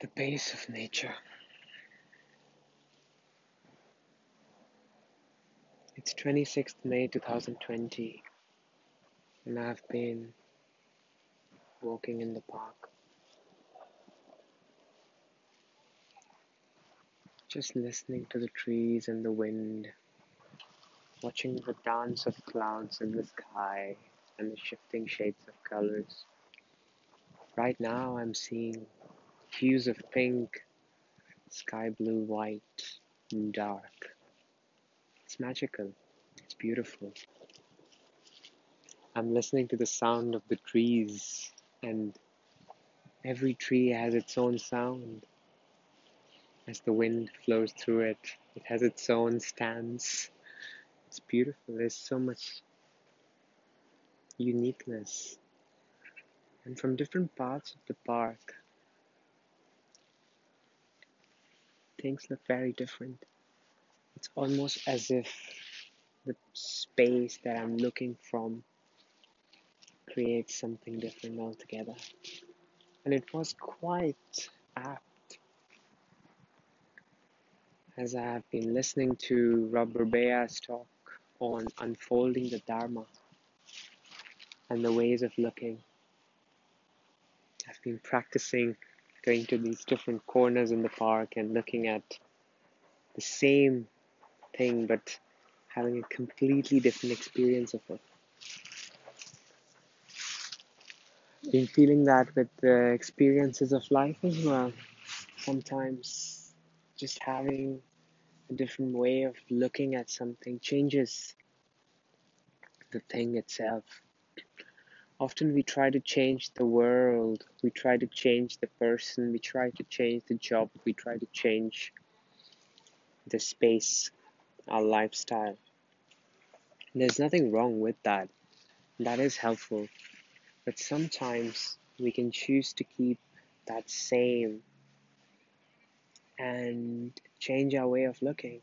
the pace of nature. It's 26th May 2020, and I've been walking in the park. Just listening to the trees and the wind, watching the dance of clouds in the sky and the shifting shades of colors. Right now, I'm seeing hues of pink, sky blue, white, and dark. It's magical. It's beautiful. I'm listening to the sound of the trees, and every tree has its own sound. As the wind flows through it, it has its own stance. It's beautiful. There's so much uniqueness. And from different parts of the park, things look very different. It's almost as if the space that I'm looking from creates something different altogether. And it was quite apt as I have been listening to Rob Burbea's talk on unfolding the Dharma and the ways of looking. I've been practicing going to these different corners in the park and looking at the same thing but having a completely different experience of it. Been feeling that with the experiences of life as well. Sometimes just having a different way of looking at something changes the thing itself. Often we try to change the world, we try to change the person, we try to change the job, we try to change the space, our lifestyle. There's nothing wrong with that. That is helpful. But sometimes we can choose to keep that same and change our way of looking.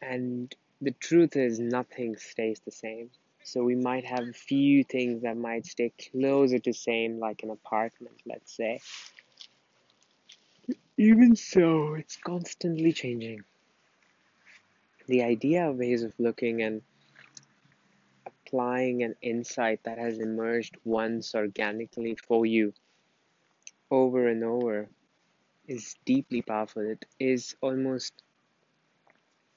And the truth is, nothing stays the same. So we might have a few things that might stay closer to same, like an apartment, let's say. Even so, it's constantly changing. The idea of ways of looking and applying an insight that has emerged once organically for you over and over is deeply powerful. It is almost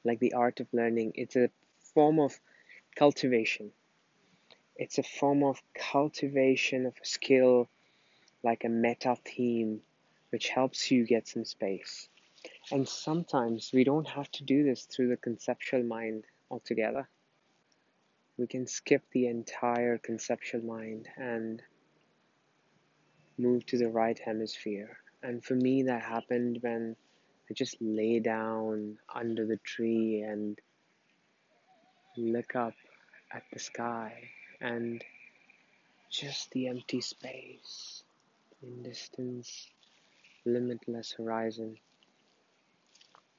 like the art of learning. It's a form of cultivation. It's a form of cultivation of a skill like a meta theme which helps you get some space. And sometimes we don't have to do this through the conceptual mind altogether. We can skip the entire conceptual mind and move to the right hemisphere. And for me, that happened when I just lay down under the tree and look up at the sky and just the empty space in distance, limitless horizon.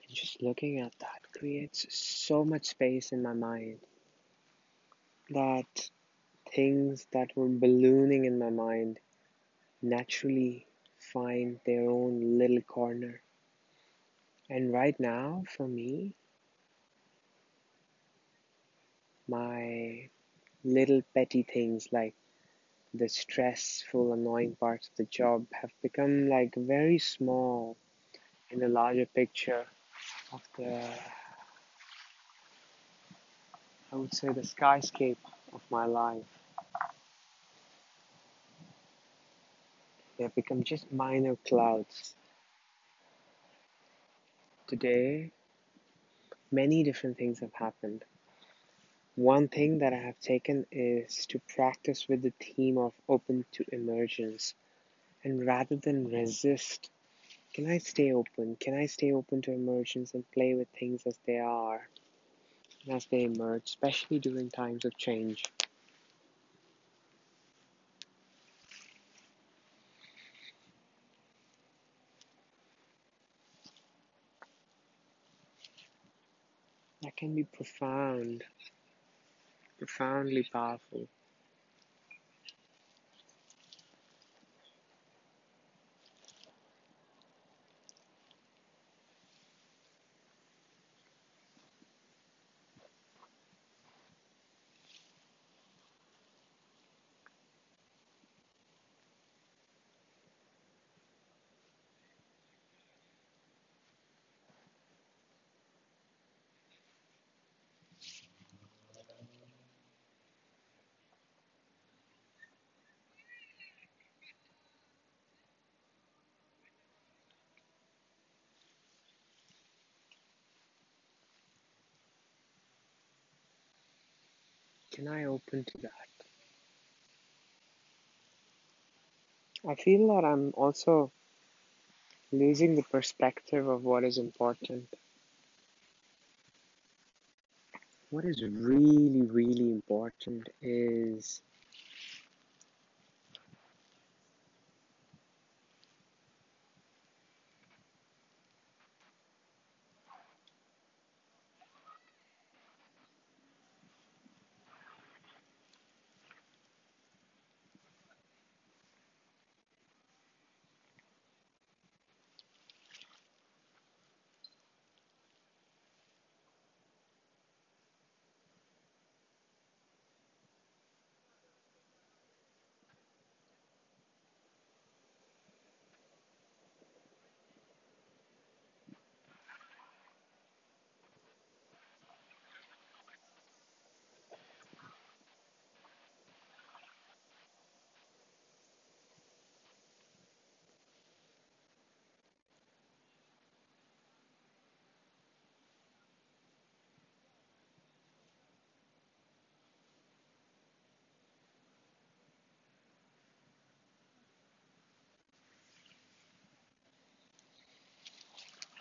And just looking at that creates so much space in my mind that things that were ballooning in my mind naturally find their own little corner. And right now, for me, my little petty things like the stressful, annoying parts of the job have become like very small in the larger picture of the, I would say, the skyscape of my life. They have become just minor clouds. Today, many different things have happened. One thing that I have taken is to practice with the theme of open to emergence. And rather than resist, can I stay open? Can I stay open to emergence and play with things as they are, as they emerge, especially during times of change? That can be profound profoundly powerful. Can I open to that? I feel that I'm also losing the perspective of what is important. What is really, really important is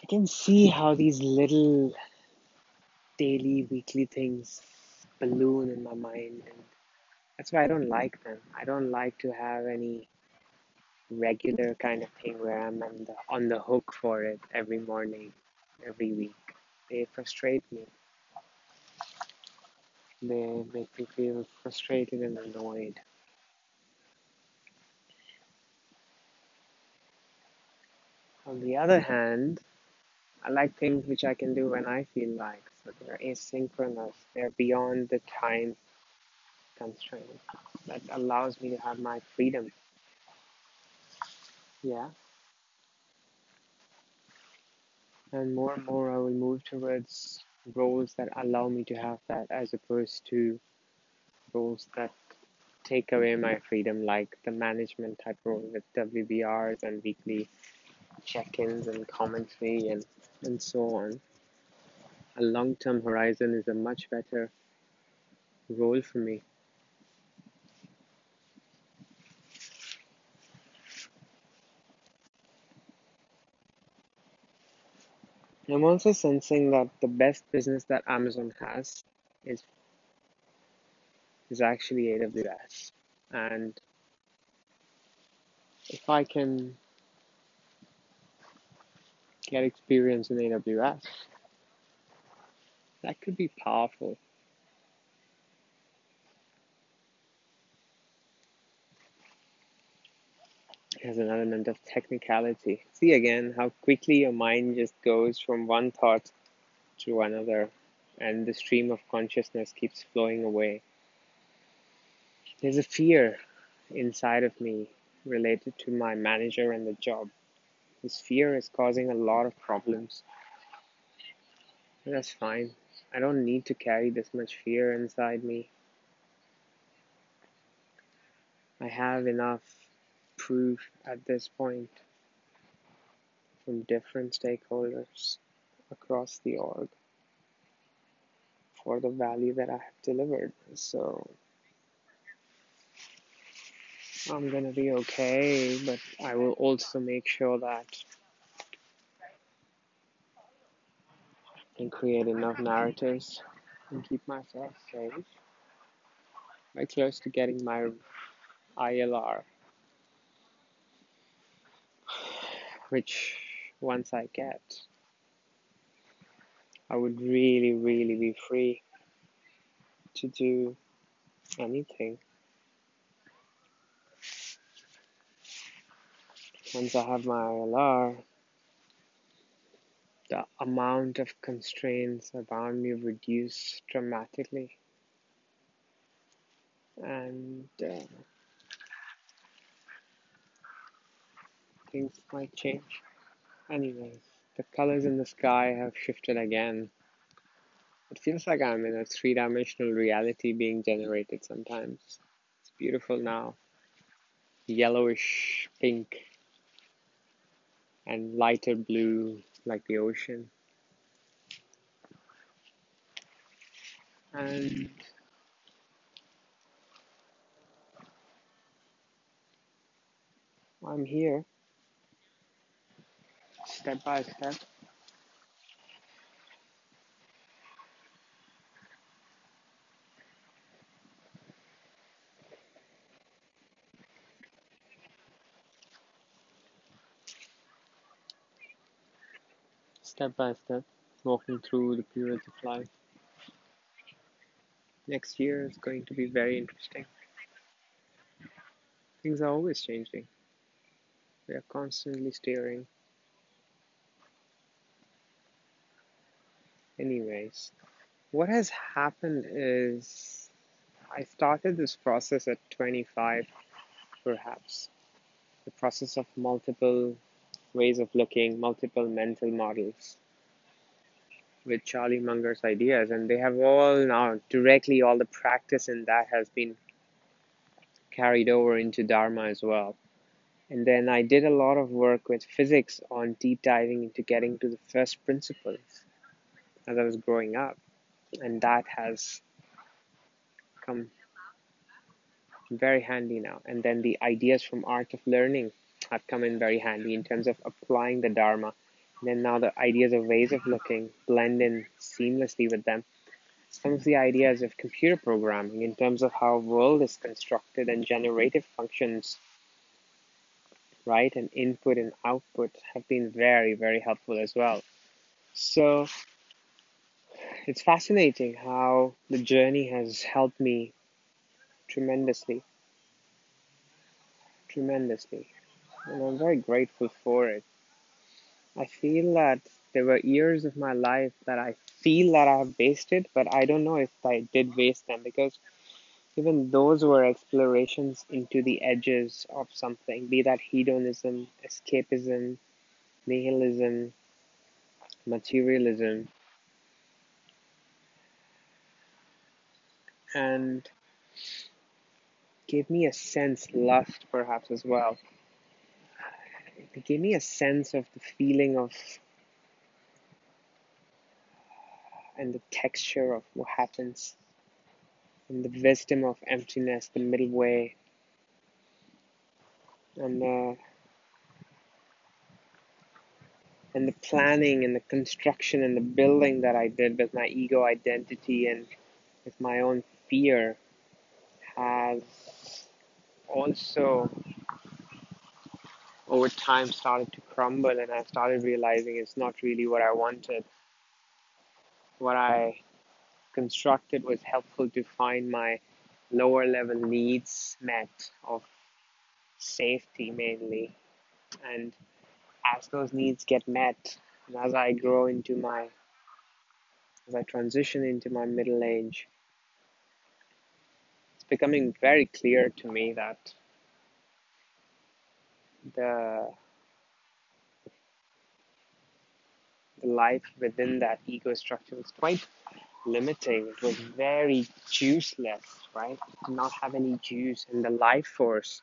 I can see how these little daily, weekly things balloon in my mind, and that's why I don't like them. I don't like to have any regular kind of thing where I'm on the on the hook for it every morning, every week. They frustrate me. They make me feel frustrated and annoyed. On the other hand, I like things which I can do when I feel like. So they're asynchronous. They're beyond the time constraint. That allows me to have my freedom. Yeah. And more and more I will move towards roles that allow me to have that as opposed to roles that take away my freedom, like the management type role with WBRs and weekly check ins and commentary and, and so on. A long term horizon is a much better role for me. I'm also sensing that the best business that Amazon has is is actually AWS. And if I can get experience in AWS, that could be powerful. Has an element of technicality. See again how quickly your mind just goes from one thought to another, and the stream of consciousness keeps flowing away. There's a fear inside of me related to my manager and the job. This fear is causing a lot of problems. That's fine. I don't need to carry this much fear inside me. I have enough proof at this point from different stakeholders across the org for the value that I have delivered. So I'm gonna be okay, but I will also make sure that I can create enough narratives and keep myself safe. Very close to getting my ILR, which once I get, I would really, really be free to do anything. Once I have my ILR, the amount of constraints around me reduce dramatically. And uh, things might change. Anyways, the colors in the sky have shifted again. It feels like I'm in a three dimensional reality being generated sometimes. It's beautiful now. Yellowish pink and lighter blue like the ocean. And I'm here, step by step. Step by step, walking through the periods of life. Next year is going to be very interesting. Things are always changing. We are constantly steering. Anyways, what has happened is I started this process at 25, perhaps. The process of multiple ways of looking, multiple mental models with Charlie Munger's ideas, and they have all now directly all the practice in that has been carried over into Dharma as well. And then I did a lot of work with physics on deep diving into getting to the first principles as I was growing up, and that has come very handy now. And then the ideas from Art of Learning have come in very handy in terms of applying the Dharma. And then now the ideas of ways of looking blend in seamlessly with them. Some of the ideas of computer programming in terms of how world is constructed and generative functions, right, and input and output have been very, very helpful as well. So it's fascinating how the journey has helped me tremendously. Tremendously and I'm very grateful for it. I feel that there were years of my life that I feel that I have wasted, but I don't know if I did waste them because even those were explorations into the edges of something, be that hedonism, escapism, nihilism, materialism, and gave me a sense, lust perhaps as well, it gave me a sense of the feeling of and the texture of what happens and the wisdom of emptiness, the middle way, and the and the planning and the construction and the building that I did with my ego identity and with my own fear has also over time started to crumble and I started realizing it's not really what I wanted. What I constructed was helpful to find my lower level needs met of safety mainly. And as those needs get met, and as I grow into my, as I transition into my middle age, it's becoming very clear to me that the the life within that ego structure was quite limiting. It was very juiceless, right? It did not have any juice, and the life force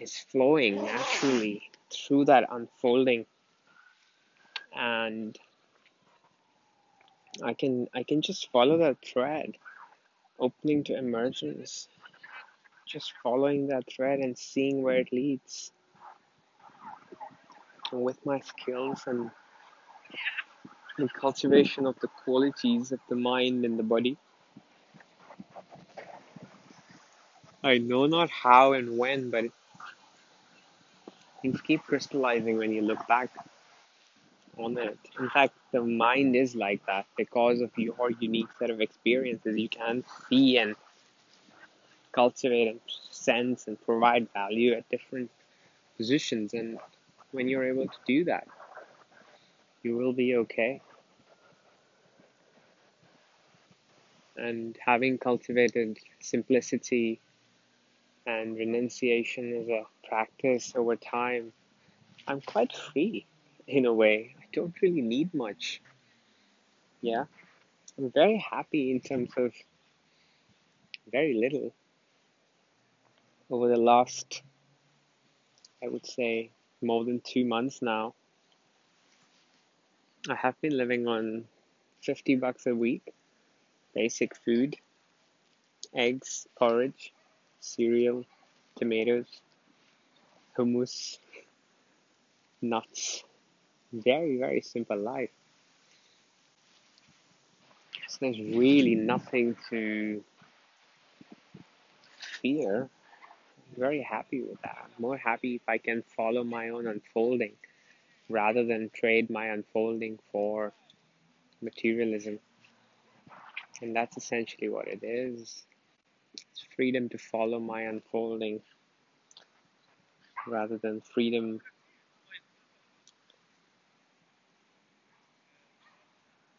is flowing naturally through that unfolding. And I can I can just follow that thread, opening to emergence, just following that thread and seeing where it leads with my skills and the cultivation of the qualities of the mind and the body. I know not how and when, but things keep crystallizing when you look back on it. In fact, the mind is like that because of your unique set of experiences. You can see and cultivate and sense and provide value at different positions, and when you're able to do that, you will be okay. And having cultivated simplicity and renunciation as a practice over time, I'm quite free in a way. I don't really need much. Yeah. I'm very happy in terms of very little over the last, I would say, more than two months now. I have been living on 50 bucks a week, basic food, eggs, porridge, cereal, tomatoes, hummus, nuts. Very, very simple life. So there's really nothing to fear. Very happy with that. I'm more happy if I can follow my own unfolding rather than trade my unfolding for materialism. And that's essentially what it is. It's freedom to follow my unfolding rather than freedom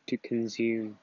to consume.